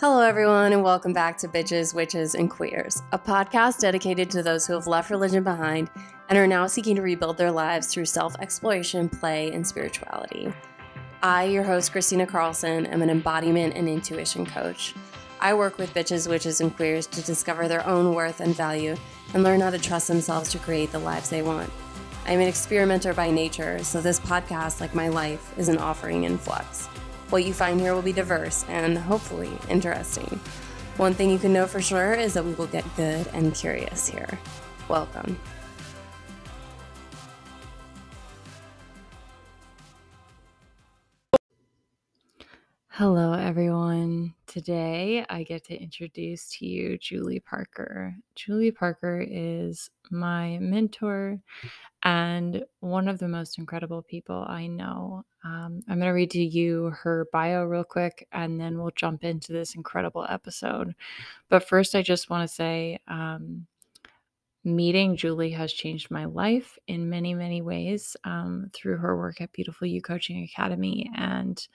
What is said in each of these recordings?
Hello, everyone, and welcome back to Bitches, Witches, and Queers, a podcast dedicated to those who have left religion behind and are now seeking to rebuild their lives through self exploration, play, and spirituality. I, your host, Christina Carlson, am an embodiment and intuition coach. I work with bitches, witches, and queers to discover their own worth and value and learn how to trust themselves to create the lives they want. I'm an experimenter by nature, so this podcast, like my life, is an offering in flux. What you find here will be diverse and hopefully interesting. One thing you can know for sure is that we will get good and curious here. Welcome. Hello, everyone. Today I get to introduce to you Julie Parker. Julie Parker is my mentor and one of the most incredible people I know. Um, I'm going to read to you her bio real quick and then we'll jump into this incredible episode. But first, I just want to say, um, meeting Julie has changed my life in many, many ways um, through her work at Beautiful You Coaching Academy. And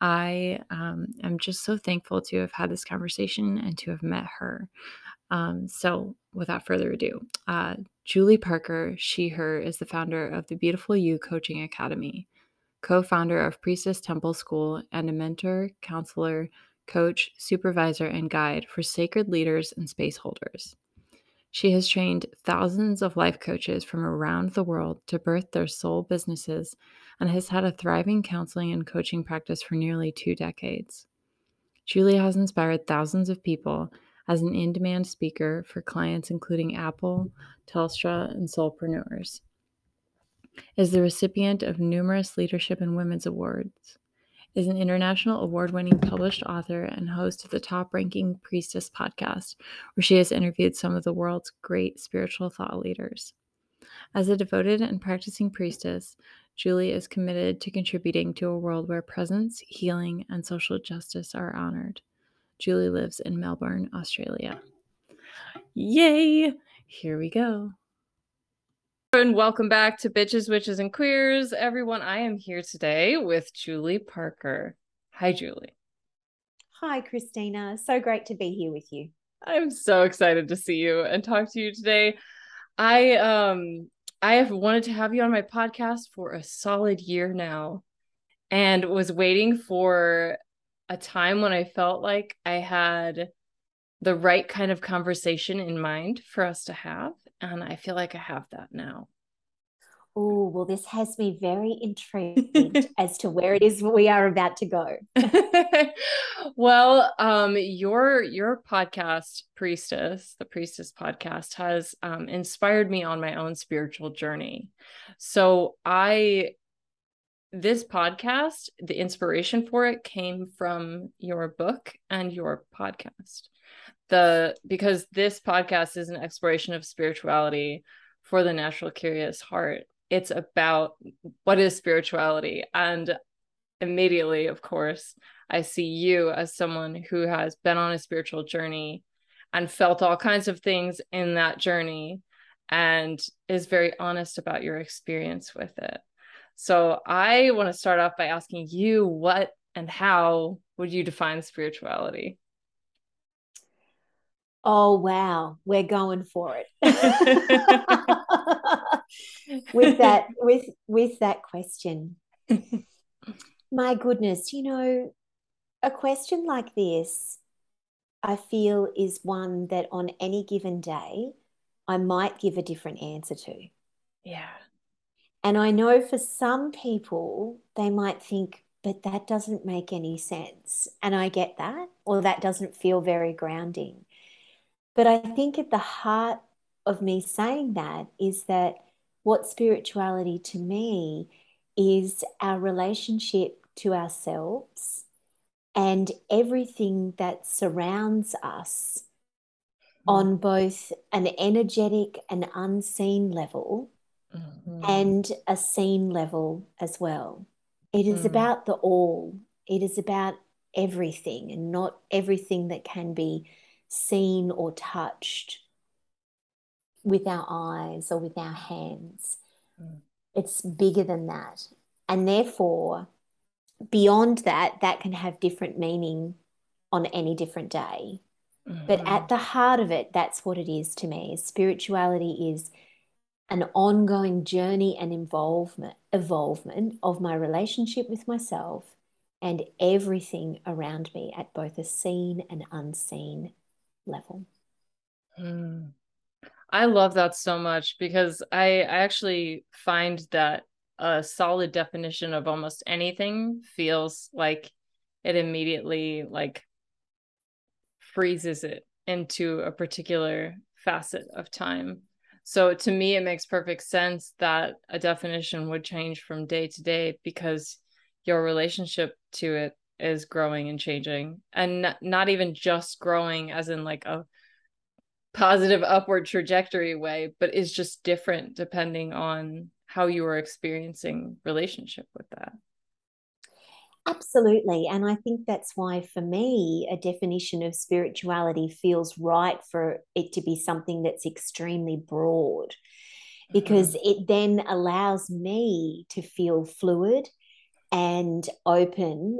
I um, am just so thankful to have had this conversation and to have met her. Um, so, without further ado, uh, Julie Parker, she, her, is the founder of the Beautiful You Coaching Academy, co founder of Priestess Temple School, and a mentor, counselor, coach, supervisor, and guide for sacred leaders and space holders. She has trained thousands of life coaches from around the world to birth their soul businesses and has had a thriving counseling and coaching practice for nearly two decades. Julia has inspired thousands of people as an in demand speaker for clients including Apple, Telstra, and Soulpreneurs. Is the recipient of numerous leadership and women's awards. Is an international award winning published author and host of the top ranking Priestess podcast, where she has interviewed some of the world's great spiritual thought leaders. As a devoted and practicing priestess, Julie is committed to contributing to a world where presence, healing, and social justice are honored. Julie lives in Melbourne, Australia. Yay! Here we go. And welcome back to Bitches, Witches, and Queers. Everyone, I am here today with Julie Parker. Hi, Julie. Hi, Christina. So great to be here with you. I'm so excited to see you and talk to you today. I um I have wanted to have you on my podcast for a solid year now and was waiting for a time when I felt like I had the right kind of conversation in mind for us to have. And I feel like I have that now. Oh, well, this has me very intrigued as to where it is we are about to go. well, um, your your podcast, Priestess, the Priestess podcast, has um, inspired me on my own spiritual journey. So I this podcast, the inspiration for it came from your book and your podcast. The because this podcast is an exploration of spirituality for the natural curious heart. It's about what is spirituality. And immediately of course i see you as someone who has been on a spiritual journey and felt all kinds of things in that journey and is very honest about your experience with it. So i want to start off by asking you what and how would you define spirituality oh wow. We're going for it. With that with with that question. My goodness you know a question like this i feel is one that on any given day i might give a different answer to. Yeah. And i know for some people they might think but that doesn't make any sense. And i get that or that doesn't feel very grounding but i think at the heart of me saying that is that what spirituality to me is our relationship to ourselves and everything that surrounds us mm-hmm. on both an energetic and unseen level mm-hmm. and a seen level as well. It is mm-hmm. about the all, it is about everything and not everything that can be seen or touched with our eyes or with our hands. Mm. It's bigger than that. And therefore, beyond that, that can have different meaning on any different day. Mm-hmm. But at the heart of it, that's what it is to me. Spirituality is an ongoing journey and involvement evolvement of my relationship with myself and everything around me at both a seen and unseen level. Mm. I love that so much because I, I actually find that a solid definition of almost anything feels like it immediately like freezes it into a particular facet of time. So to me, it makes perfect sense that a definition would change from day to day because your relationship to it is growing and changing and not, not even just growing as in like a positive upward trajectory way, but is just different depending on how you are experiencing relationship with that. Absolutely. And I think that's why, for me, a definition of spirituality feels right for it to be something that's extremely broad because mm-hmm. it then allows me to feel fluid and open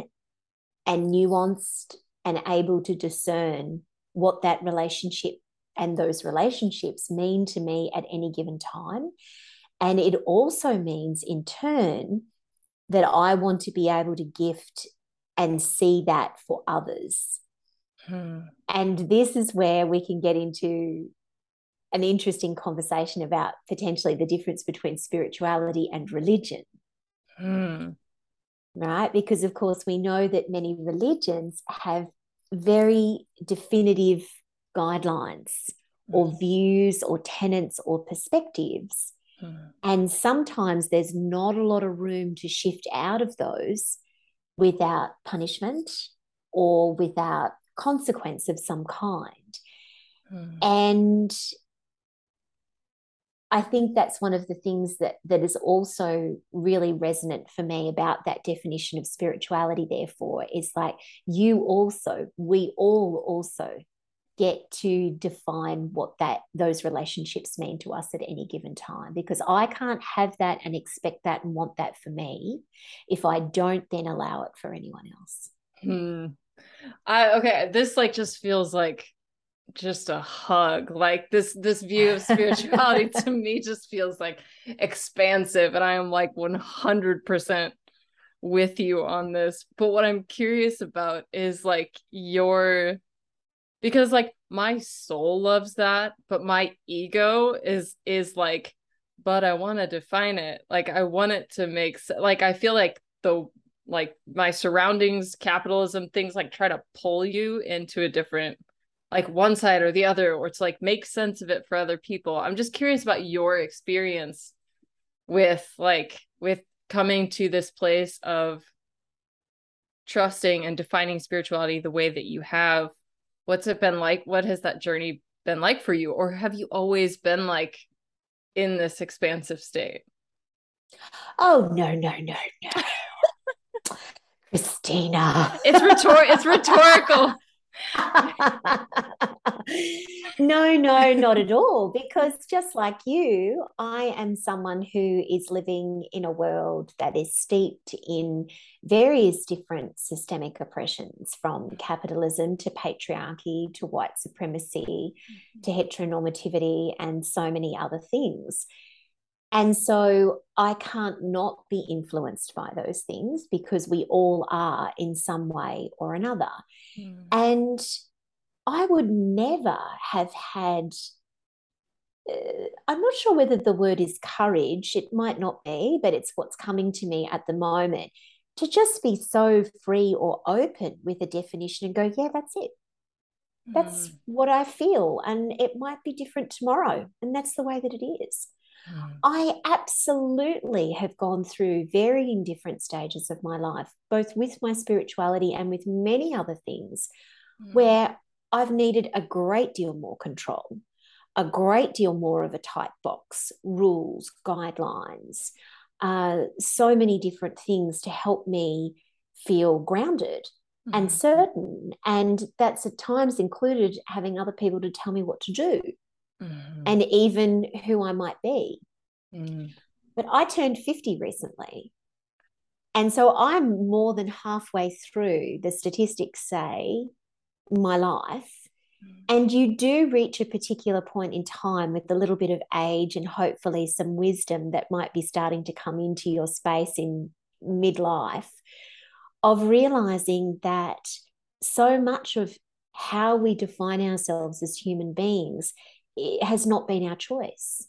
and nuanced and able to discern what that relationship and those relationships mean to me at any given time. And it also means, in turn, that I want to be able to gift and see that for others. Hmm. And this is where we can get into an interesting conversation about potentially the difference between spirituality and religion. Hmm. Right? Because, of course, we know that many religions have very definitive guidelines or hmm. views or tenets or perspectives Mm. And sometimes there's not a lot of room to shift out of those without punishment or without consequence of some kind. Mm. And I think that's one of the things that that is also really resonant for me about that definition of spirituality therefore is like you also we all also get to define what that those relationships mean to us at any given time because I can't have that and expect that and want that for me if I don't then allow it for anyone else. Hmm. I okay, this like just feels like just a hug. Like this this view of spirituality to me just feels like expansive and I am like 100% with you on this. But what I'm curious about is like your because like my soul loves that but my ego is is like but i want to define it like i want it to make like i feel like the like my surroundings capitalism things like try to pull you into a different like one side or the other or to like make sense of it for other people. I'm just curious about your experience with like with coming to this place of trusting and defining spirituality the way that you have. What's it been like? What has that journey been like for you? Or have you always been like in this expansive state? Oh no no no no. Christina. It's rhetor it's rhetorical no, no, not at all. Because just like you, I am someone who is living in a world that is steeped in various different systemic oppressions from capitalism to patriarchy to white supremacy mm-hmm. to heteronormativity and so many other things. And so I can't not be influenced by those things because we all are in some way or another. Mm. And I would never have had, uh, I'm not sure whether the word is courage, it might not be, but it's what's coming to me at the moment to just be so free or open with a definition and go, yeah, that's it. That's mm. what I feel. And it might be different tomorrow. And that's the way that it is. Mm. I absolutely have gone through varying different stages of my life, both with my spirituality and with many other things, mm. where I've needed a great deal more control, a great deal more of a tight box, rules, guidelines, uh, so many different things to help me feel grounded mm. and certain. And that's at times included having other people to tell me what to do mm-hmm. and even who I might be. Mm. But I turned 50 recently. And so I'm more than halfway through. The statistics say my life. And you do reach a particular point in time with a little bit of age and hopefully some wisdom that might be starting to come into your space in midlife of realizing that so much of how we define ourselves as human beings has not been our choice.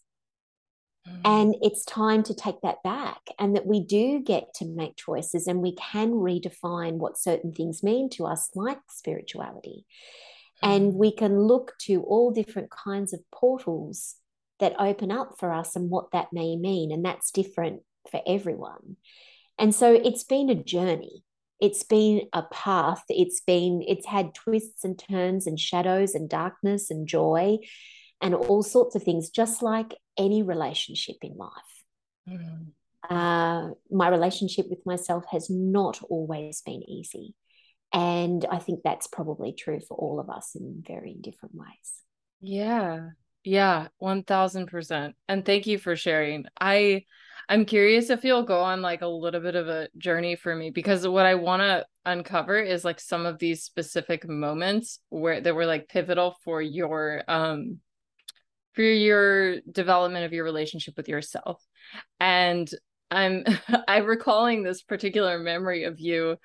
Mm. And it's time to take that back, and that we do get to make choices and we can redefine what certain things mean to us, like spirituality. Mm. And we can look to all different kinds of portals that open up for us and what that may mean. And that's different for everyone. And so it's been a journey. It's been a path. It's been, it's had twists and turns and shadows and darkness and joy and all sorts of things, just like any relationship in life. Mm. Uh, my relationship with myself has not always been easy. And I think that's probably true for all of us in very different ways. Yeah. Yeah, 1000%. And thank you for sharing. I I'm curious if you'll go on like a little bit of a journey for me because what I want to uncover is like some of these specific moments where that were like pivotal for your um for your development of your relationship with yourself. And I'm I'm recalling this particular memory of you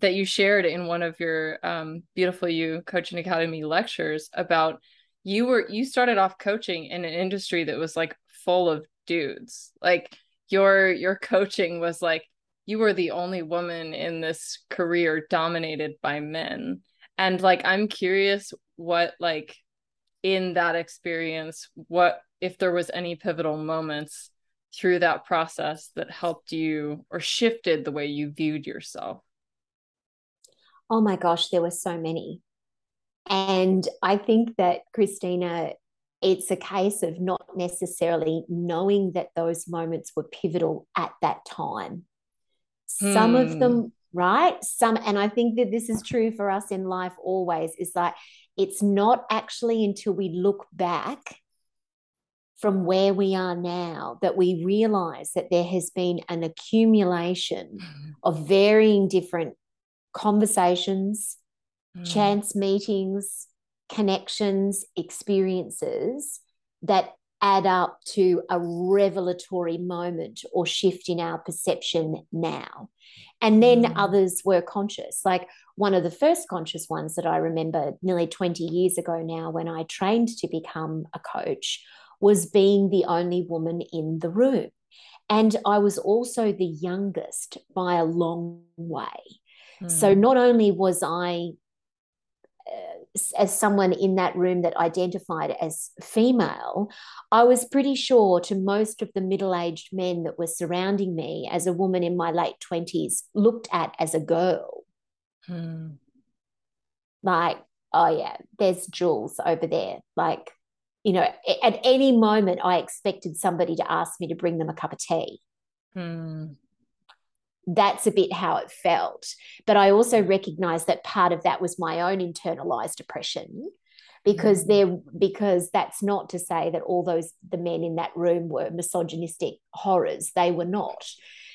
that you shared in one of your um, beautiful you coaching academy lectures about you were you started off coaching in an industry that was like full of dudes like your your coaching was like you were the only woman in this career dominated by men and like i'm curious what like in that experience what if there was any pivotal moments through that process that helped you or shifted the way you viewed yourself? Oh my gosh there were so many. And i think that christina it's a case of not necessarily knowing that those moments were pivotal at that time. Some of them hmm. right? Some and i think that this is true for us in life always is like it's not actually until we look back from where we are now that we realize that there has been an accumulation mm-hmm. of varying different conversations, mm. chance meetings, connections, experiences that add up to a revelatory moment or shift in our perception now. And then mm. others were conscious. Like one of the first conscious ones that I remember nearly 20 years ago now, when I trained to become a coach, was being the only woman in the room. And I was also the youngest by a long way. Mm. So not only was I as someone in that room that identified as female, I was pretty sure to most of the middle aged men that were surrounding me as a woman in my late 20s looked at as a girl. Hmm. Like, oh, yeah, there's Jules over there. Like, you know, at any moment, I expected somebody to ask me to bring them a cup of tea. Hmm that's a bit how it felt. But I also recognized that part of that was my own internalized oppression because mm. there because that's not to say that all those the men in that room were misogynistic horrors they were not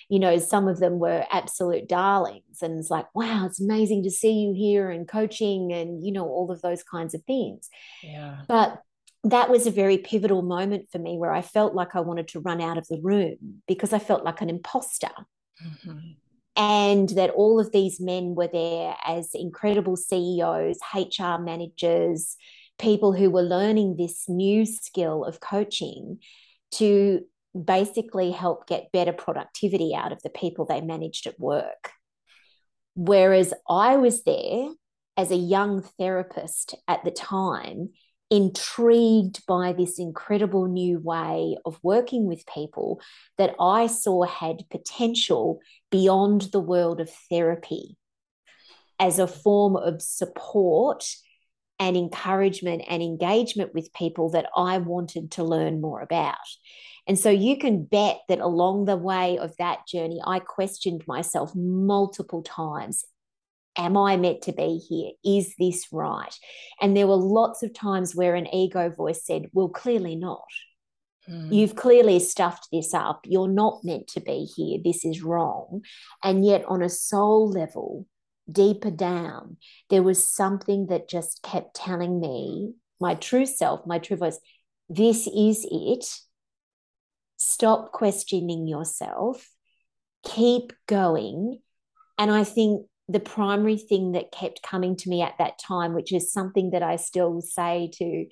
you know some of them were absolute darlings and it's like wow it's amazing to see you here and coaching and you know all of those kinds of things yeah but that was a very pivotal moment for me where I felt like I wanted to run out of the room because I felt like an imposter. Mm-hmm. And that all of these men were there as incredible CEOs, HR managers, people who were learning this new skill of coaching to basically help get better productivity out of the people they managed at work. Whereas I was there as a young therapist at the time intrigued by this incredible new way of working with people that I saw had potential beyond the world of therapy as a form of support and encouragement and engagement with people that I wanted to learn more about. And so you can bet that along the way of that journey, I questioned myself multiple times Am I meant to be here? Is this right? And there were lots of times where an ego voice said, Well, clearly not. Mm. You've clearly stuffed this up. You're not meant to be here. This is wrong. And yet, on a soul level, deeper down, there was something that just kept telling me, my true self, my true voice, this is it. Stop questioning yourself. Keep going. And I think the primary thing that kept coming to me at that time, which is something that I still say to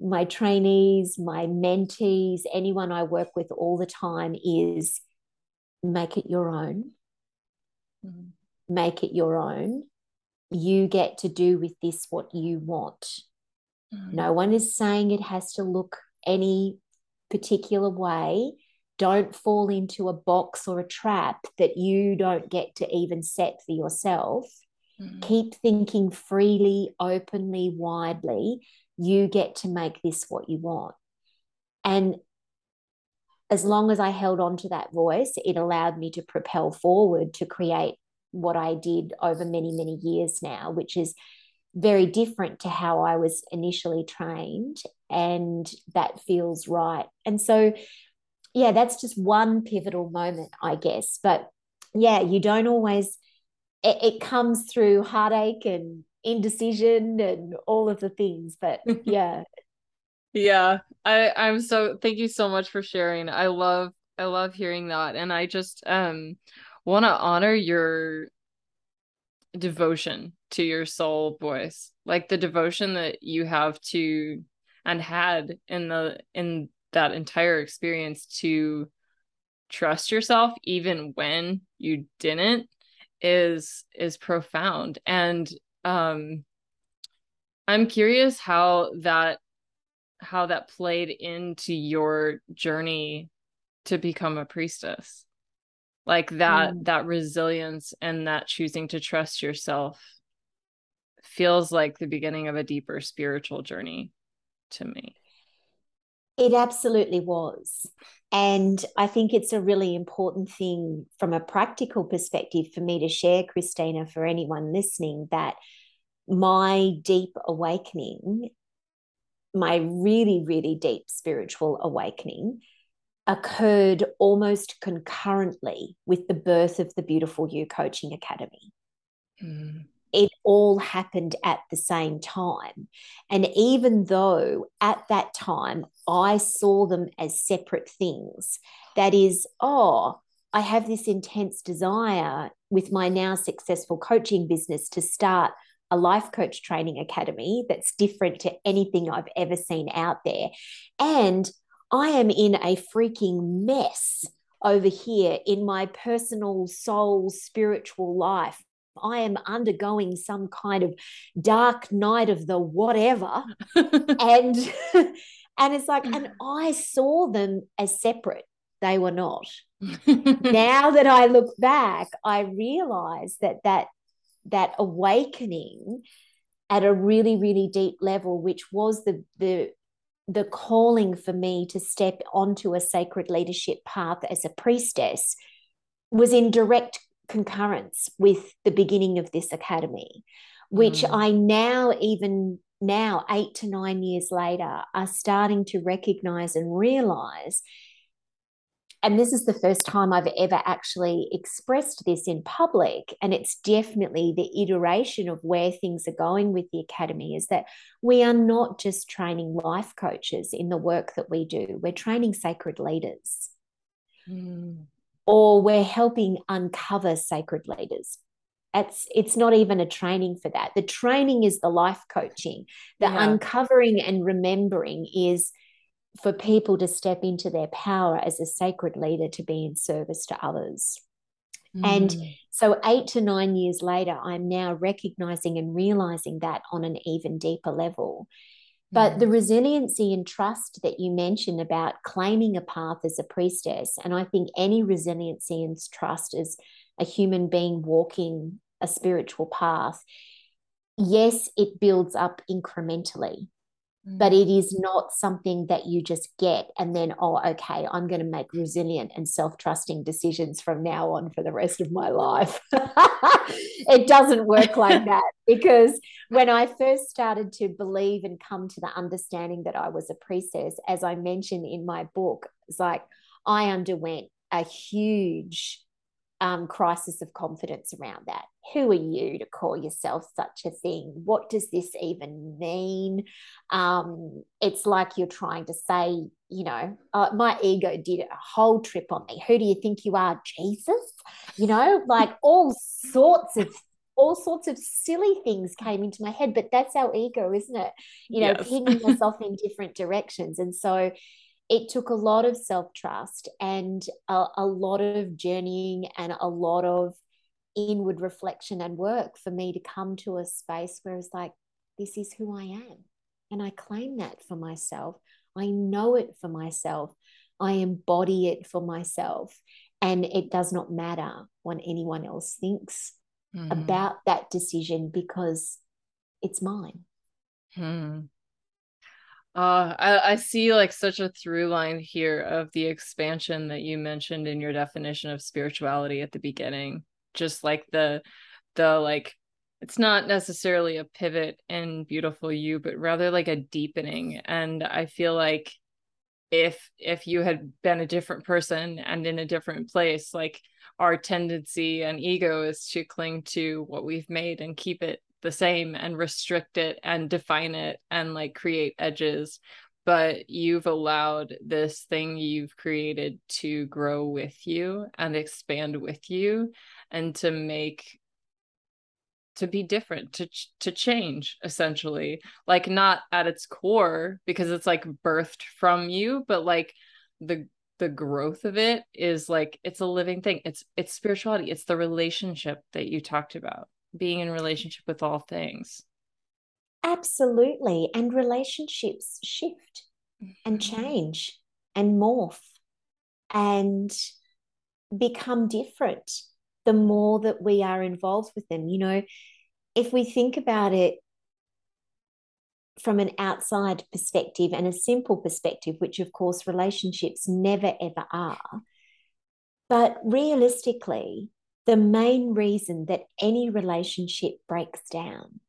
my trainees, my mentees, anyone I work with all the time, is make it your own. Mm-hmm make it your own. You get to do with this what you want. Mm. No one is saying it has to look any particular way. Don't fall into a box or a trap that you don't get to even set for yourself. Mm. Keep thinking freely, openly, widely. You get to make this what you want. And as long as I held on to that voice, it allowed me to propel forward to create what I did over many, many years now, which is very different to how I was initially trained. And that feels right. And so, yeah, that's just one pivotal moment, I guess. But yeah, you don't always, it, it comes through heartache and indecision and all of the things. But yeah. yeah. I, I'm so, thank you so much for sharing. I love, I love hearing that. And I just, um, want to honor your devotion to your soul voice like the devotion that you have to and had in the in that entire experience to trust yourself even when you didn't is is profound. And um i'm curious how that how that played into your journey to become a priestess like that mm. that resilience and that choosing to trust yourself feels like the beginning of a deeper spiritual journey to me it absolutely was and i think it's a really important thing from a practical perspective for me to share christina for anyone listening that my deep awakening my really really deep spiritual awakening occurred almost concurrently with the birth of the Beautiful You Coaching Academy. Mm. It all happened at the same time. And even though at that time I saw them as separate things, that is, oh, I have this intense desire with my now successful coaching business to start a life coach training academy that's different to anything I've ever seen out there. And I am in a freaking mess over here in my personal soul spiritual life. I am undergoing some kind of dark night of the whatever. and and it's like, and I saw them as separate. They were not. now that I look back, I realize that that that awakening at a really, really deep level, which was the the the calling for me to step onto a sacred leadership path as a priestess was in direct concurrence with the beginning of this academy, which mm. I now, even now, eight to nine years later, are starting to recognize and realize and this is the first time I've ever actually expressed this in public. And it's definitely the iteration of where things are going with the Academy is that we are not just training life coaches in the work that we do, we're training sacred leaders. Mm. Or we're helping uncover sacred leaders. It's, it's not even a training for that. The training is the life coaching. The yeah. uncovering and remembering is for people to step into their power as a sacred leader to be in service to others. Mm. And so, eight to nine years later, I'm now recognizing and realizing that on an even deeper level. But mm. the resiliency and trust that you mentioned about claiming a path as a priestess, and I think any resiliency and trust as a human being walking a spiritual path, yes, it builds up incrementally but it is not something that you just get and then oh okay i'm going to make resilient and self-trusting decisions from now on for the rest of my life. It doesn't work like that because when i first started to believe and come to the understanding that i was a priestess as i mentioned in my book it's like i underwent a huge um, crisis of confidence around that who are you to call yourself such a thing? What does this even mean? Um, it's like you're trying to say, you know, uh, my ego did a whole trip on me. Who do you think you are, Jesus? You know, like all sorts of all sorts of silly things came into my head. But that's our ego, isn't it? You know, yes. pinging us off in different directions, and so it took a lot of self trust and a, a lot of journeying and a lot of inward reflection and work for me to come to a space where it's like, this is who I am. And I claim that for myself. I know it for myself. I embody it for myself. And it does not matter what anyone else thinks mm. about that decision because it's mine. Hmm. Uh, I, I see like such a through line here of the expansion that you mentioned in your definition of spirituality at the beginning just like the the like it's not necessarily a pivot in beautiful you but rather like a deepening. And i feel like if if you had been a different person and in a different place like our tendency and ego is to cling to what we've made and keep it the same and restrict it and define it and like create edges but you've allowed this thing you've created to grow with you and expand with you and to make to be different to to change essentially. Like not at its core because it's like birthed from you but like the the growth of it is like it's a living thing. It's it's spirituality. It's the relationship that you talked about being in relationship with all things Absolutely. And relationships shift and mm-hmm. change and morph and become different the more that we are involved with them. You know, if we think about it from an outside perspective and a simple perspective, which of course relationships never ever are, but realistically, the main reason that any relationship breaks down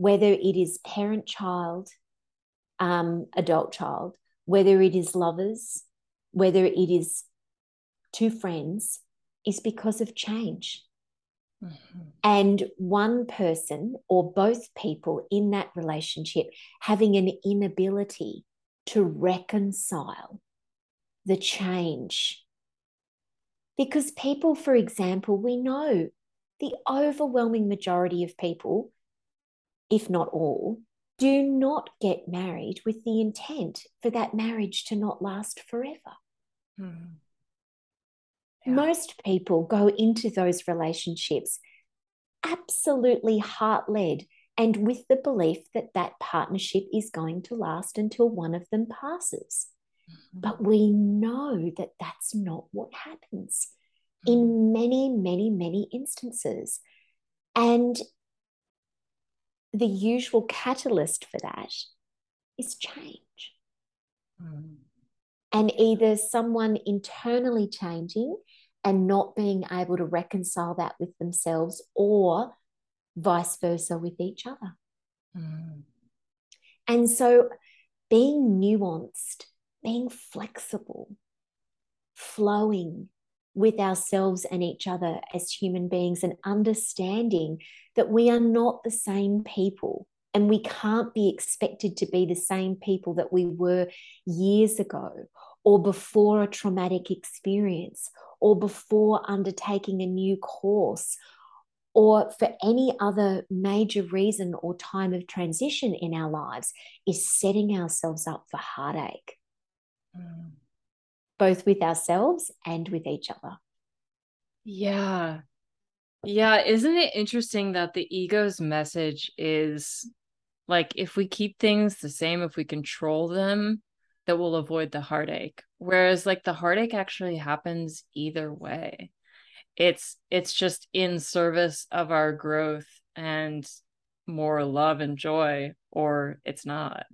whether it is parent child, um, adult child, whether it is lovers, whether it is two friends, is because of change. Mm-hmm. And one person or both people in that relationship having an inability to reconcile the change. Because people, for example, we know the overwhelming majority of people if not all, do not get married with the intent for that marriage to not last forever. Hmm. Yeah. Most people go into those relationships absolutely heart led and with the belief that that partnership is going to last until one of them passes. Mm-hmm. But we know that that's not what happens mm-hmm. in many, many, many instances. And the usual catalyst for that is change. Mm. And either someone internally changing and not being able to reconcile that with themselves, or vice versa with each other. Mm. And so being nuanced, being flexible, flowing with ourselves and each other as human beings, and understanding that we are not the same people and we can't be expected to be the same people that we were years ago or before a traumatic experience or before undertaking a new course or for any other major reason or time of transition in our lives is setting ourselves up for heartache, mm. Both with ourselves and with each other. Yeah. Yeah, isn't it interesting that the ego's message is like if we keep things the same, if we control them, that we'll avoid the heartache. Whereas like the heartache actually happens either way. It's it's just in service of our growth and more love and joy or it's not.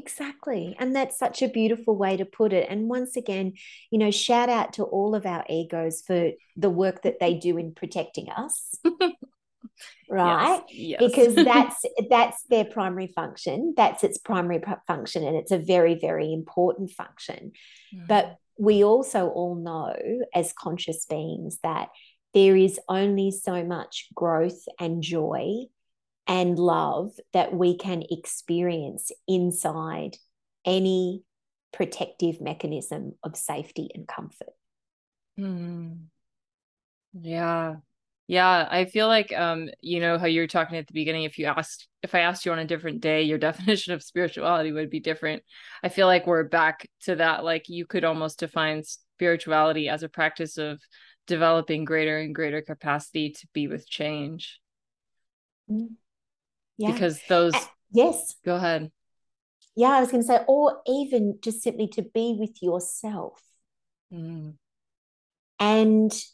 Exactly. And that's such a beautiful way to put it. And once again, you know, shout out to all of our egos for the work that they do in protecting us. right? Yes, yes. Because that's that's their primary function. That's its primary function and it's a very very important function. Mm. But we also all know as conscious beings that there is only so much growth and joy and love that we can experience inside any protective mechanism of safety and comfort. Mm. Yeah. Yeah, I feel like um, you know how you were talking at the beginning. If you asked, if I asked you on a different day, your definition of spirituality would be different. I feel like we're back to that. Like you could almost define spirituality as a practice of developing greater and greater capacity to be with change. Mm. Yeah. Because those, uh, yes. Go ahead. Yeah, I was going to say, or even just simply to be with yourself. Mm. And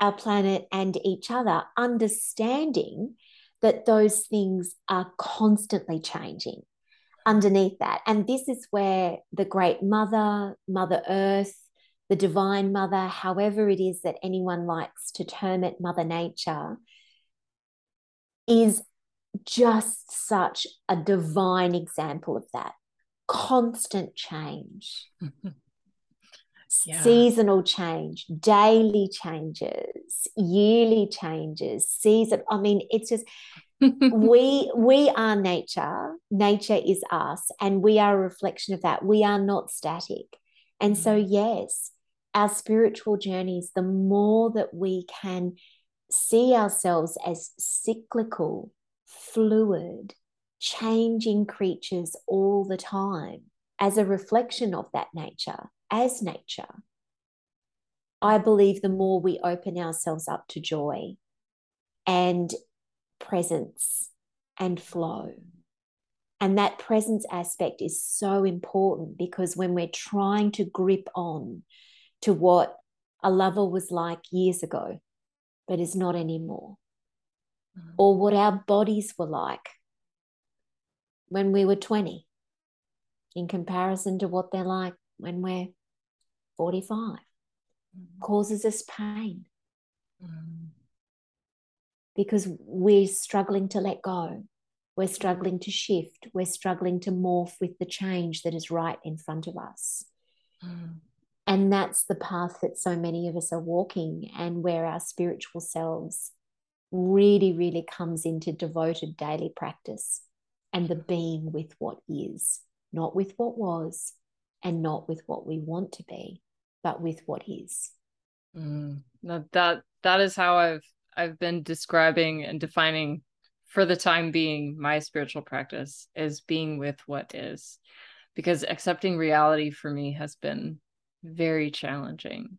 our planet and each other, understanding that those things are constantly changing underneath that. And this is where the great mother, Mother Earth, the divine mother, however it is that anyone likes to term it, Mother Nature, is just such a divine example of that constant change. yeah. seasonal change, daily changes, yearly changes, season. I mean, it's just we we are nature. Nature is us, and we are a reflection of that. We are not static. And so, mm. yes, our spiritual journeys, the more that we can see ourselves as cyclical, fluid, changing creatures all the time as a reflection of that nature, as nature, I believe the more we open ourselves up to joy and presence and flow. And that presence aspect is so important because when we're trying to grip on to what a lover was like years ago, but is not anymore, mm-hmm. or what our bodies were like when we were 20 in comparison to what they're like when we're 45 mm-hmm. causes us pain mm-hmm. because we're struggling to let go we're struggling to shift we're struggling to morph with the change that is right in front of us mm-hmm. and that's the path that so many of us are walking and where our spiritual selves really really comes into devoted daily practice and the being with what is not with what was and not with what we want to be, but with what is. Mm, that that is how I've I've been describing and defining for the time being my spiritual practice is being with what is because accepting reality for me has been very challenging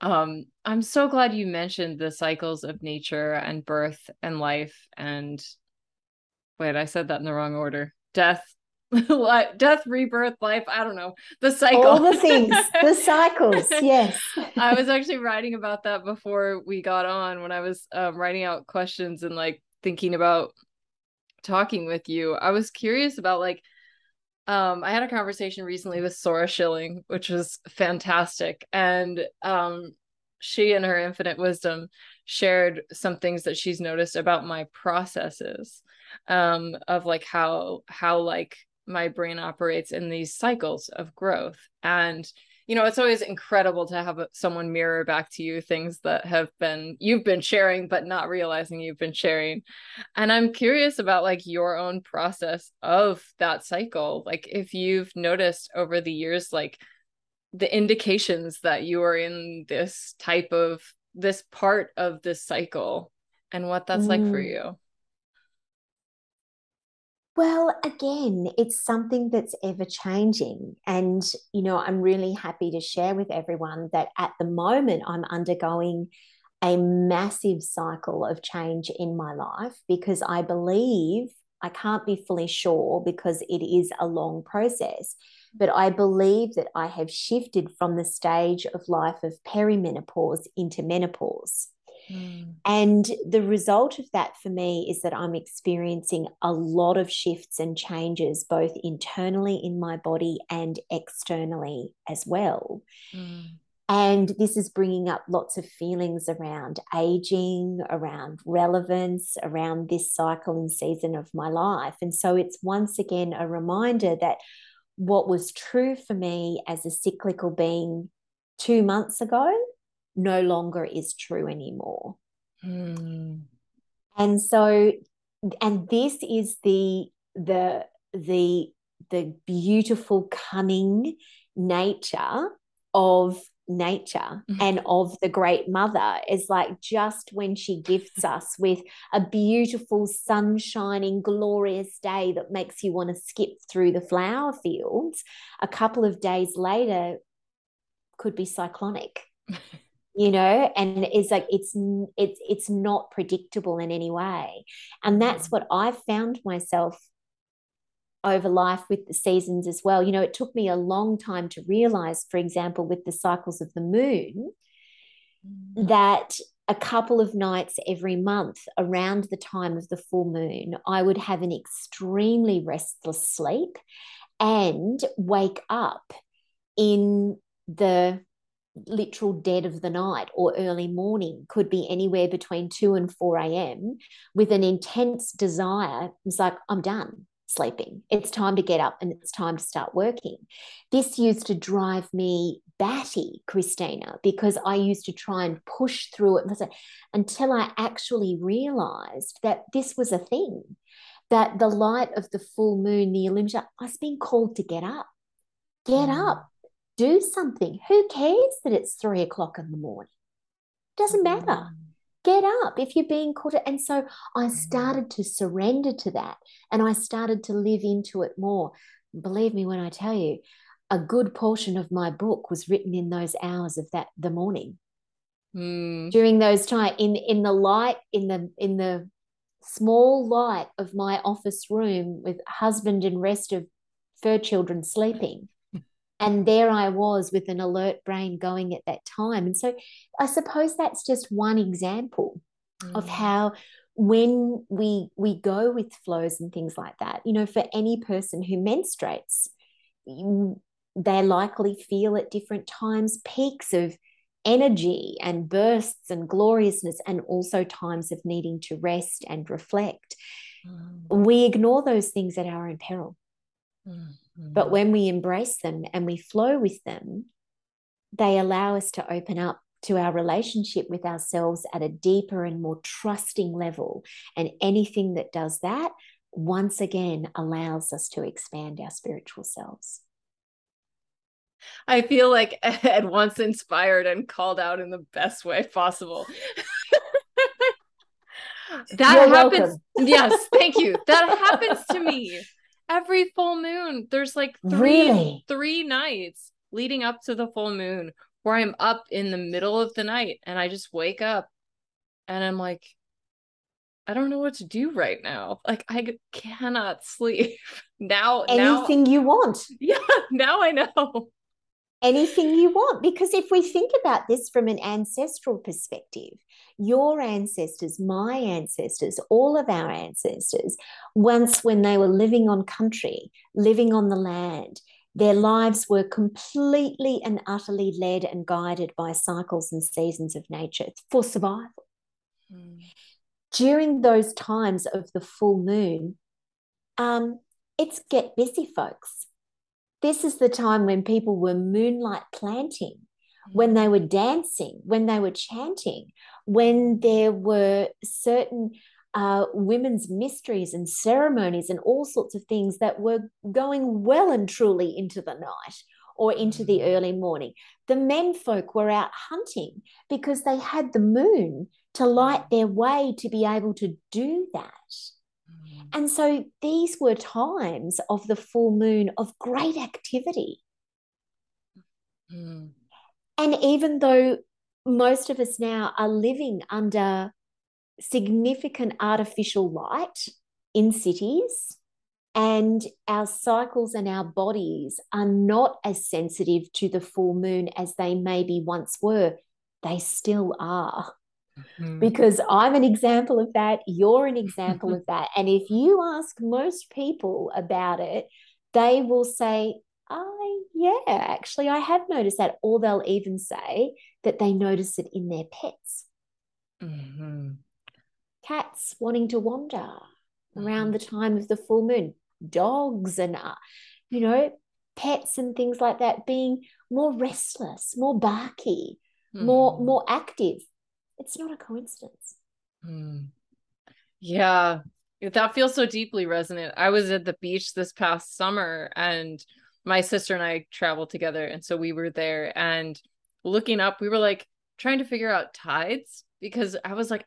um i'm so glad you mentioned the cycles of nature and birth and life and wait i said that in the wrong order death death, rebirth, life. I don't know the cycle. All the things, the cycles. Yes. I was actually writing about that before we got on when I was um, writing out questions and like thinking about talking with you. I was curious about like, um, I had a conversation recently with Sora Schilling, which was fantastic, and um, she and her infinite wisdom shared some things that she's noticed about my processes um of like how how like my brain operates in these cycles of growth. And you know it's always incredible to have someone mirror back to you things that have been you've been sharing but not realizing you've been sharing and i'm curious about like your own process of that cycle like if you've noticed over the years like the indications that you are in this type of this part of this cycle and what that's mm. like for mm. you well, again, it's something that's ever changing. And, you know, I'm really happy to share with everyone that at the moment I'm undergoing a massive cycle of change in my life because I believe I can't be fully sure because it is a long process, but I believe that I have shifted from the stage of life of perimenopause into menopause. Mm. And the result of that for me is that I'm experiencing a lot of shifts and changes, both internally in my body and externally as well. Mm. And this is bringing up lots of feelings around aging, around relevance, around this cycle and season of my life. And so it's once again a reminder that what was true for me as a cyclical being two months ago no longer is true anymore. Mm. And so, and this is the the the the beautiful, cunning nature of nature Mhm. and of the great mother is like just when she gifts us with a beautiful sun shining glorious day that makes you want to skip through the flower fields a couple of days later could be cyclonic you know and it's like it's it's it's not predictable in any way and that's what i've found myself over life with the seasons as well. You know, it took me a long time to realize, for example, with the cycles of the moon, Mm. that a couple of nights every month around the time of the full moon, I would have an extremely restless sleep and wake up in the literal dead of the night or early morning could be anywhere between 2 and 4 a.m with an intense desire. It's like i'm done sleeping. It's time to get up and it's time to start working. This used to drive me batty christina because i used to try and push through it until i actually realized that this was a thing that the light of the full moon the illumination i was being called to get up. Get Mm. up do something. Who cares that it's three o'clock in the morning? Doesn't matter. Mm. Get up if you're being called. And so I started to surrender to that and I started to live into it more. Believe me when I tell you, a good portion of my book was written in those hours of that the morning. Mm. During those time in in the light in the in the small light of my office room with husband and rest of fur children sleeping and there I was with an alert brain going at that time. And so I suppose that's just one example of Mm. how when we we go with flows and things like that, you know, for any person who menstruates, they likely feel at different times peaks of energy and bursts and gloriousness and also times of needing to rest and reflect. Mm. We ignore those things at our own peril. Mm. But mm-hmm. when we embrace them and we flow with them, they allow us to open up to our relationship with ourselves at a deeper and more trusting level. And anything that does that, once again, allows us to expand our spiritual selves. I feel like at once inspired and called out in the best way possible. that You're happens. Yes, thank you. That happens to me every full moon. There's like three Really? three nights leading up to the full moon where I'm up in the middle of the night and I just wake up and I'm like I don't know what to do right now. Like I cannot sleep. Now now Anything you want. yeah, now I know. Anything you want. Because if we think about this from an ancestral perspective, your ancestors, my ancestors, all of our ancestors, once when they were living on country, living on the land, their lives were completely and utterly led and guided by cycles and seasons of nature for survival. During those times of the full moon, um, it's get busy, folks. This is the time when people were moonlight planting, when they were dancing, when they were chanting, when there were certain uh, women's mysteries and ceremonies and all sorts of things that were going well and truly into the night or into the early morning. The men folk were out hunting because they had the moon to light their way to be able to do that. And so these were times of the full moon of great activity. Mm. And even though most of us now are living under significant artificial light in cities, and our cycles and our bodies are not as sensitive to the full moon as they maybe once were, they still are. Mm. Because I'm an example of that, you're an example of that. And if you ask most people about it, they will say, Oh, yeah, actually, I have noticed that. Or they'll even say that they notice it in their pets. Mhm. Cats wanting to wander around the time of the full moon, dogs and, uh, you know, pets and things like that being more restless, more barky, mm-hmm. more more active. It's not a coincidence. Mm. Yeah, that feels so deeply resonant. I was at the beach this past summer and my sister and I traveled together. And so we were there and looking up, we were like trying to figure out tides because I was like,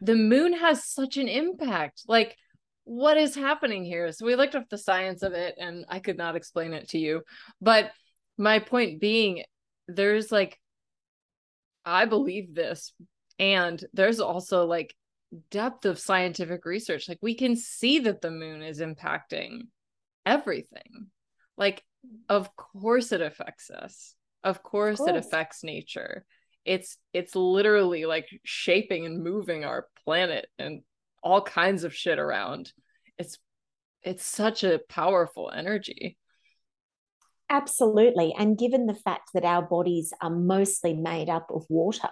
the moon has such an impact. Like, what is happening here? So we looked up the science of it and I could not explain it to you. But my point being, there's like, I believe this. And there's also like depth of scientific research. Like, we can see that the moon is impacting everything. Like, of course it affects us. Of course, of course. it affects nature. It's it's literally like shaping and moving our planet and all kinds of shit around. It's it's such a powerful energy. Absolutely. And given the fact that our bodies are mostly made up of water,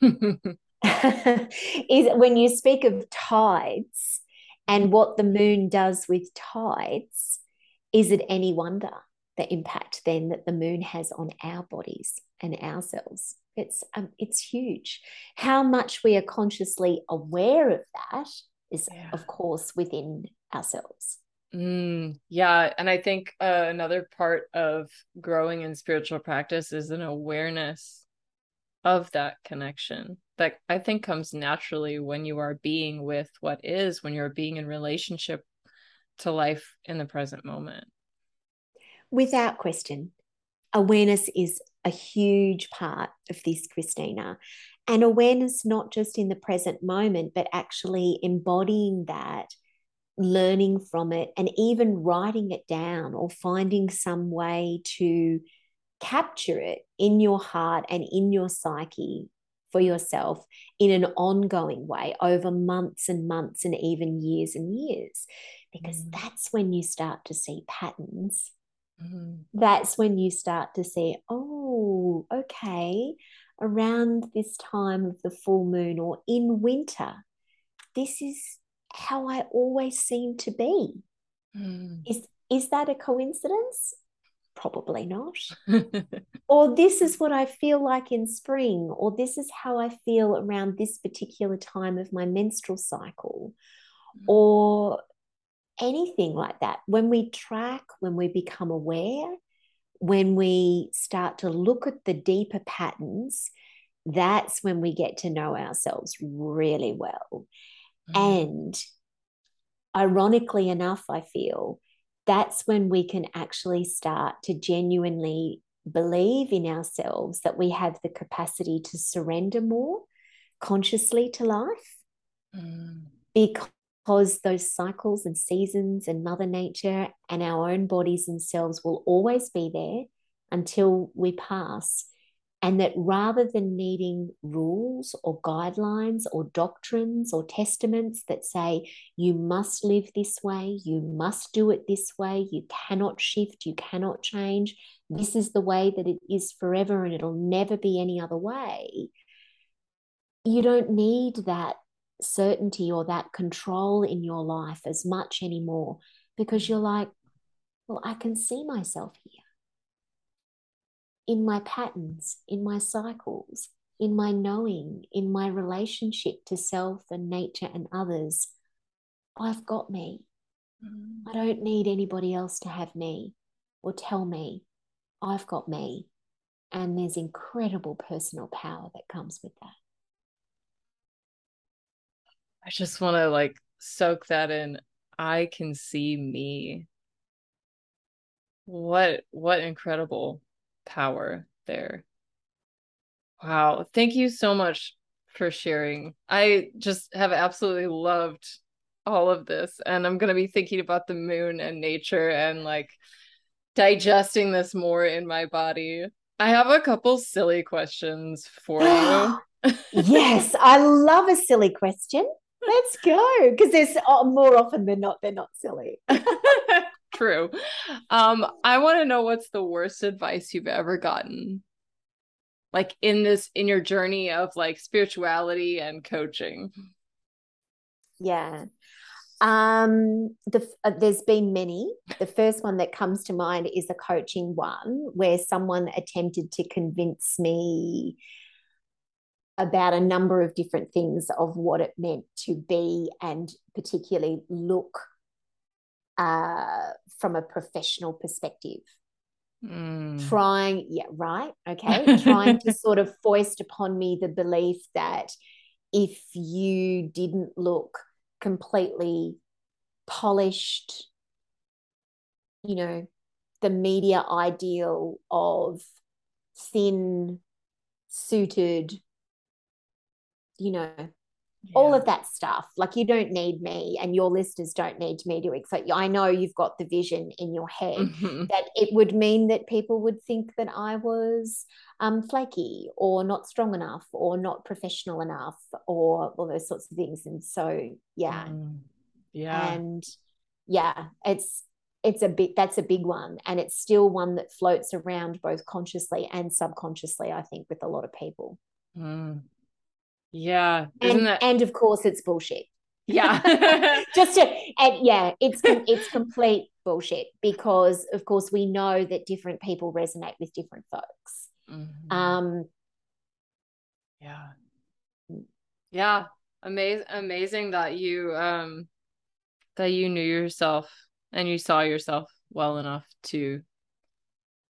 is when you speak of tides and what the moon does with tides, is it any wonder the impact then that the moon has on our bodies and ourselves? It's um, it's huge. How much we are consciously aware of that is, yeah. of course, within ourselves. Mm, yeah, and I think uh, another part of growing in spiritual practice is an awareness of that connection that I think comes naturally when you are being with what is, when you're being in relationship to life in the present moment. Without question, awareness is a huge part of this, Christina. And awareness, not just in the present moment, but actually embodying that, learning from it, and even writing it down or finding some way to capture it in your heart and in your psyche for yourself in an ongoing way over months and months and even years and years because mm. that's when you start to see patterns mm. that's when you start to see oh okay around this time of the full moon or in winter this is how i always seem to be mm. is is that a coincidence probably not. or this is what I feel like in spring, or this is how I feel around this particular time of my menstrual cycle, mm. or anything like that. When we track, when we become aware, when we start to look at the deeper patterns, that's when we get to know ourselves really well. Mm. And ironically enough, I feel that's when we can actually start to genuinely believe in ourselves that we have the capacity to surrender more consciously to life mm. because those cycles and seasons and mother nature and our own bodies themselves will always be there until we pass and that rather than needing rules or guidelines or doctrines or testaments that say you must live this way, you must do it this way, you cannot shift, you cannot change, this is the way that it is forever and it'll never be any other way, you don't need that certainty or that control in your life as much anymore because you're like, well, I can see myself here in my patterns, in my cycles, in my knowing, in my relationship to self and nature and others. I've got me. Mm. I don't need anybody else to have me or tell me. I've got me. And there's incredible personal power that comes with that. I just want to like soak that in. I can see me. What what incredible power there. Wow. Thank you so much for sharing. I just have absolutely loved all of this. And I'm going to be thinking about the moon and nature and like digesting this more in my body. I have a couple silly questions for you. yes, I love a silly question. Let's go because there's uh, more often than not they're not silly. True. Um, I want to know what's the worst advice you've ever gotten. Like in this in your journey of like spirituality and coaching. Yeah. Um the uh, there's been many. The first one that comes to mind is a coaching one where someone attempted to convince me about a number of different things of what it meant to be and particularly look uh, from a professional perspective. Mm. Trying, yeah, right. Okay. Trying to sort of foist upon me the belief that if you didn't look completely polished, you know, the media ideal of thin, suited, you know, yeah. all of that stuff. Like you don't need me, and your listeners don't need me to you. I know you've got the vision in your head mm-hmm. that it would mean that people would think that I was um, flaky or not strong enough or not professional enough or all those sorts of things. And so, yeah, mm. yeah, and yeah, it's it's a bit that's a big one and it's still one that floats around both consciously and subconsciously i think with a lot of people mm. Yeah. And, that... and of course it's bullshit. Yeah. Just to and yeah, it's it's complete bullshit because of course we know that different people resonate with different folks. Mm-hmm. Um yeah. Yeah. Amazing amazing that you um that you knew yourself and you saw yourself well enough to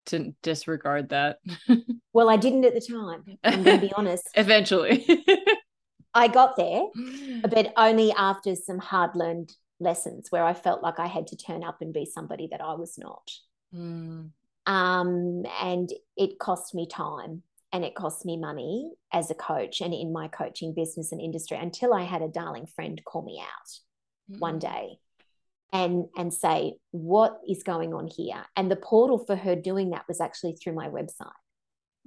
to disregard that. well, I didn't at the time. I'm going to be honest. Eventually. I got there, but only after some hard learned lessons where I felt like I had to turn up and be somebody that I was not. Mm. Um, and it cost me time and it cost me money as a coach and in my coaching business and industry until I had a darling friend call me out mm. one day and and say what is going on here? And the portal for her doing that was actually through my website.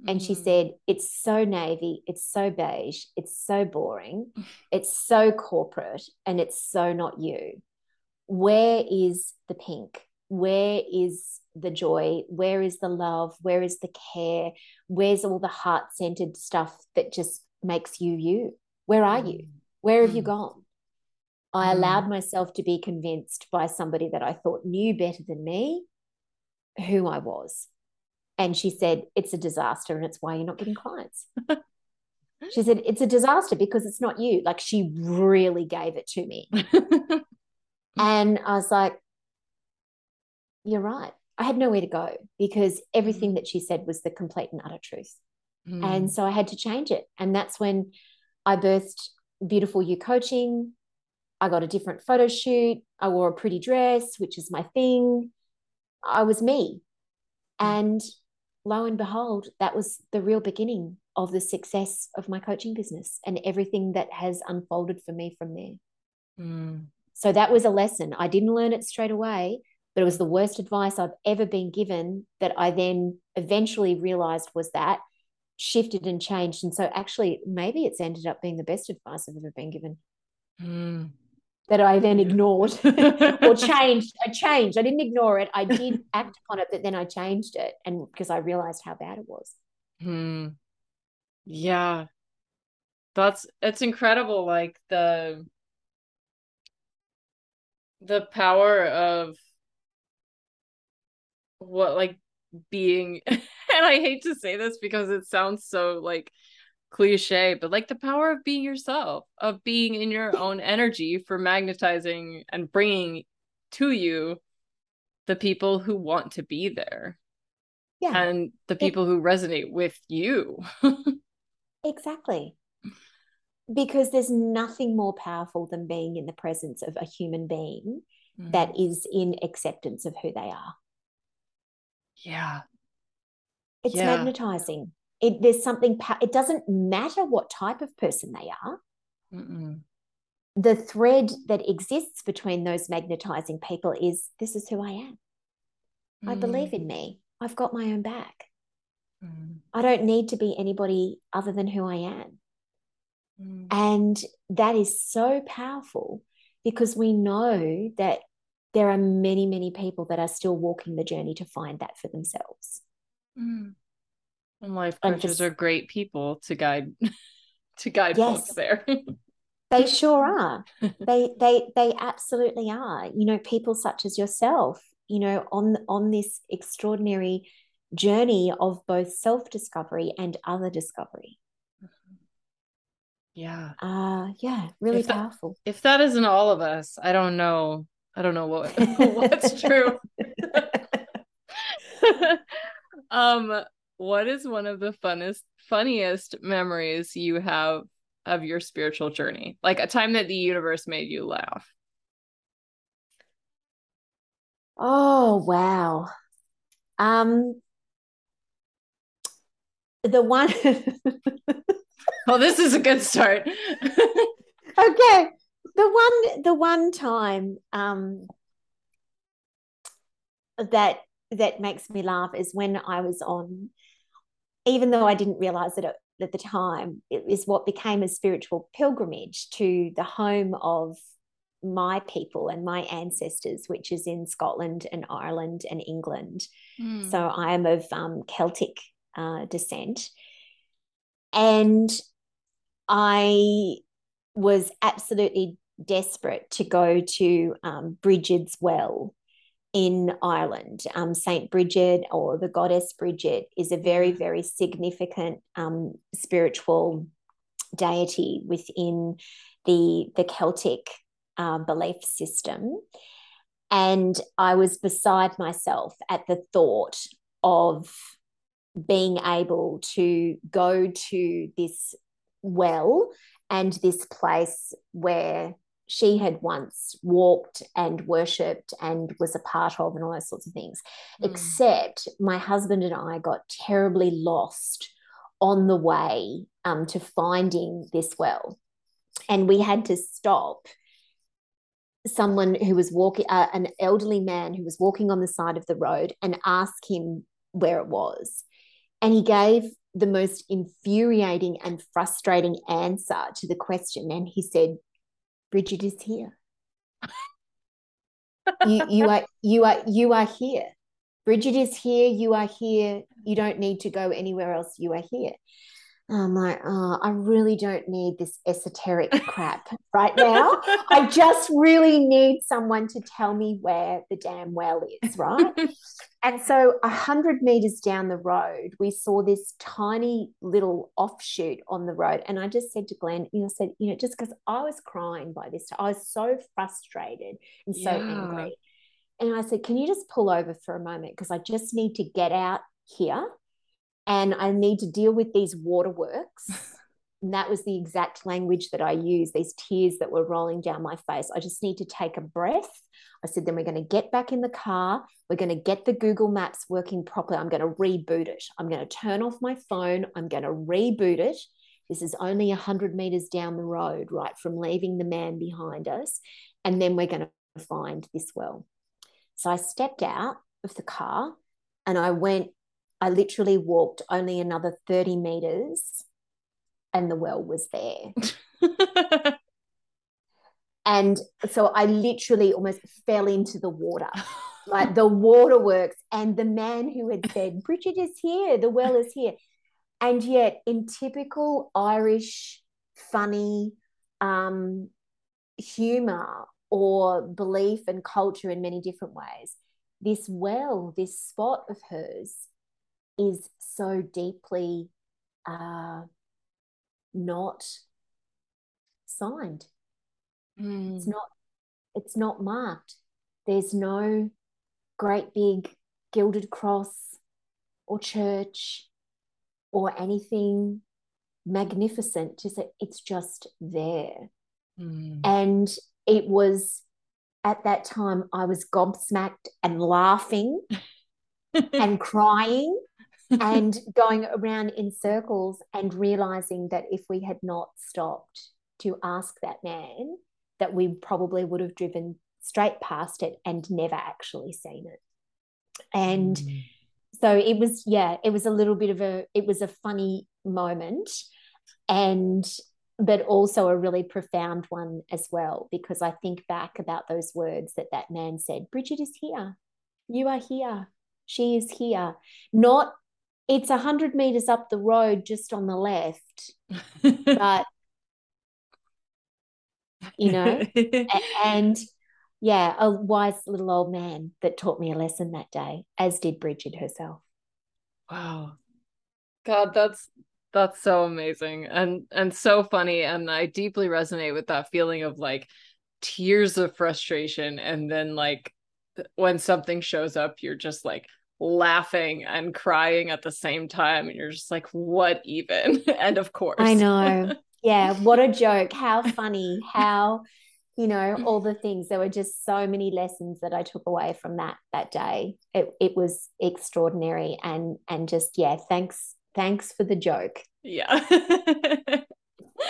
And mm-hmm. she said it's so navy it's so beige it's so boring it's so corporate and it's so not you. Where is the pink? Where is the joy? Where is the love? Where is the care? Where's all the heart centered stuff that just makes you you? Where are you? Mm-hmm. where have you mm. gone I mm. allowed myself to be convinced by somebody that I thought knew better than me who I was. And she said, It's a disaster, and it's why you're not getting clients. she said, It's a disaster because it's not you. Like she really gave it to me. and I was like, You're right. I had nowhere to go because everything mm. that she said was the complete and utter truth. Mm. And so I had to change it. And that's when I birthed Beautiful You Coaching, I got a different photo shoot. I wore a pretty dress, which is my thing. I was me. And lo and behold, that was the real beginning of the success of my coaching business and everything that has unfolded for me from there. Mm. So that was a lesson. I didn't learn it straight away, but it was the worst advice I've ever been given that I then eventually realized was that shifted and changed. And so actually, maybe it's ended up being the best advice I've ever been given. Mm that I then ignored or changed. I changed. I didn't ignore it. I did act upon it, but then I changed it, and because I realized how bad it was. Hmm. Yeah, that's it's incredible. Like the the power of what like being and I hate to say this because it sounds so like cliche, but like the power of being yourself, of being in your own energy for magnetizing and bringing to you the people who want to be there. Yeah. And the people it, who resonate with you. exactly. Because there's nothing more powerful than being in the presence of a human being mm. that is in acceptance of who they are. Yeah. It's yeah. magnetizing it, there's something it doesn't matter what type of person they are Mm-mm. the thread that exists between those magnetizing people is this is who i am mm. i believe in me i've got my own back mm. i don't need to be anybody other than who i am mm. and that is so powerful because we know that there are many many people that are still walking the journey to find that for themselves mm. And life coaches just, are great people to guide to guide yes, folks there. they sure are. They they they absolutely are. You know, people such as yourself, you know, on on this extraordinary journey of both self-discovery and other discovery. Yeah. Uh yeah, really if that, powerful. If that isn't all of us, I don't know. I don't know what what's true. um, what is one of the funnest, funniest memories you have of your spiritual journey? Like a time that the universe made you laugh. Oh wow. Um the one well this is a good start okay the one the one time um that that makes me laugh is when i was on even though i didn't realize it at the time it is what became a spiritual pilgrimage to the home of my people and my ancestors which is in scotland and ireland and england. Mm. so i am of um, celtic uh, descent. And I was absolutely desperate to go to um, Bridget's Well in Ireland. Um, Saint Bridget or the goddess Bridget is a very, very significant um, spiritual deity within the, the Celtic uh, belief system. And I was beside myself at the thought of being able to go to this well and this place where she had once walked and worshipped and was a part of and all those sorts of things. Mm. Except my husband and I got terribly lost on the way um, to finding this well. And we had to stop someone who was walking, uh, an elderly man who was walking on the side of the road and ask him where it was. And he gave the most infuriating and frustrating answer to the question. And he said, Bridget is here. you, you are you are you are here. Bridget is here, you are here. You don't need to go anywhere else. You are here. I'm like, oh, I really don't need this esoteric crap right now. I just really need someone to tell me where the damn well is, right? and so, a hundred meters down the road, we saw this tiny little offshoot on the road. And I just said to Glenn, you know, I said, you know, just because I was crying by this time, I was so frustrated and so yeah. angry. And I said, can you just pull over for a moment? Because I just need to get out here and I need to deal with these waterworks. and that was the exact language that I used, these tears that were rolling down my face. I just need to take a breath. I said, then we're going to get back in the car. We're going to get the Google Maps working properly. I'm going to reboot it. I'm going to turn off my phone. I'm going to reboot it. This is only 100 meters down the road, right, from leaving the man behind us. And then we're going to find this well. So I stepped out of the car and I went I literally walked only another 30 meters and the well was there. and so I literally almost fell into the water, like the waterworks. And the man who had said, Bridget is here, the well is here. And yet, in typical Irish, funny um, humor or belief and culture in many different ways, this well, this spot of hers is so deeply uh, not signed. Mm. It's not. It's not marked. There's no great big gilded cross or church or anything magnificent to say it's just there. Mm. And it was at that time I was gobsmacked and laughing and crying and going around in circles and realizing that if we had not stopped to ask that man, that we probably would have driven straight past it and never actually seen it. And mm. so it was, yeah, it was a little bit of a, it was a funny moment. And but also a really profound one as well because I think back about those words that that man said Bridget is here. You are here. She is here. Not it's a hundred meters up the road just on the left but you know and yeah a wise little old man that taught me a lesson that day as did bridget herself. Wow. God that's that's so amazing and and so funny and I deeply resonate with that feeling of like tears of frustration and then like when something shows up you're just like laughing and crying at the same time and you're just like what even? And of course. I know. Yeah what a joke. How funny. How you know all the things. There were just so many lessons that I took away from that that day. It, it was extraordinary. And and just yeah thanks thanks for the joke. Yeah.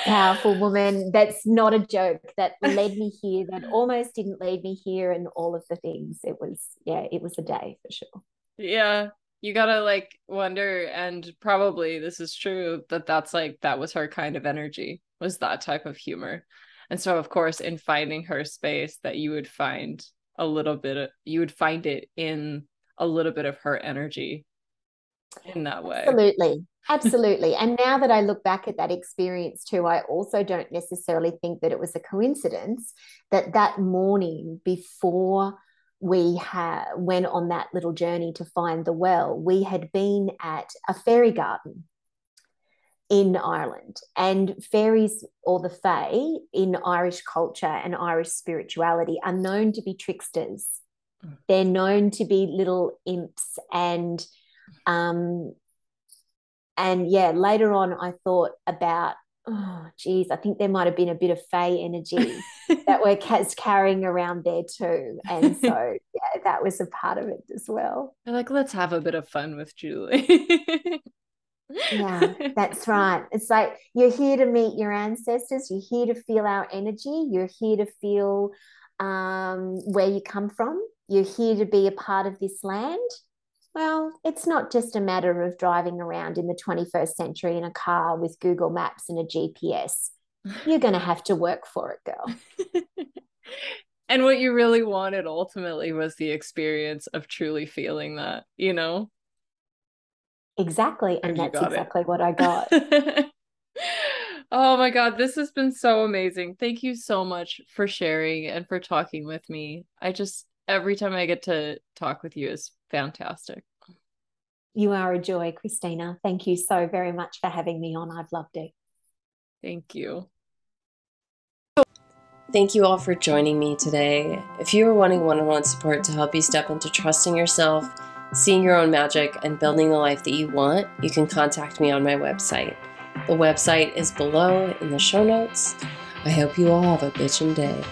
Powerful woman. That's not a joke. That led me here. That almost didn't lead me here and all of the things. It was yeah it was a day for sure yeah you gotta like wonder and probably this is true that that's like that was her kind of energy was that type of humor. And so of course in finding her space that you would find a little bit of you would find it in a little bit of her energy in that way. Absolutely. Absolutely. And now that i look back at that experience too i also don't necessarily think that it was a coincidence that that morning before we had went on that little journey to find the well we had been at a fairy garden in Ireland. And fairies or the Fae in Irish culture and Irish spirituality are known to be tricksters. Mm. They're known to be little imps and um and yeah, later on I thought about oh geez, I think there might have been a bit of Fae energy that we're carrying around there too. And so yeah, that was a part of it as well. They're like, let's have a bit of fun with Julie yeah, that's right. It's like you're here to meet your ancestors, you're here to feel our energy, you're here to feel um, where you come from, you're here to be a part of this land. Well, it's not just a matter of driving around in the 21st century in a car with Google Maps and a GPS. You're going to have to work for it, girl. and what you really wanted ultimately was the experience of truly feeling that, you know? Exactly. And, and that's exactly it. what I got. oh my God. This has been so amazing. Thank you so much for sharing and for talking with me. I just, every time I get to talk with you is fantastic. You are a joy, Christina. Thank you so very much for having me on. I've loved it. Thank you. Thank you all for joining me today. If you are wanting one on one support to help you step into trusting yourself, seeing your own magic, and building the life that you want, you can contact me on my website. The website is below in the show notes. I hope you all have a bitchin' day.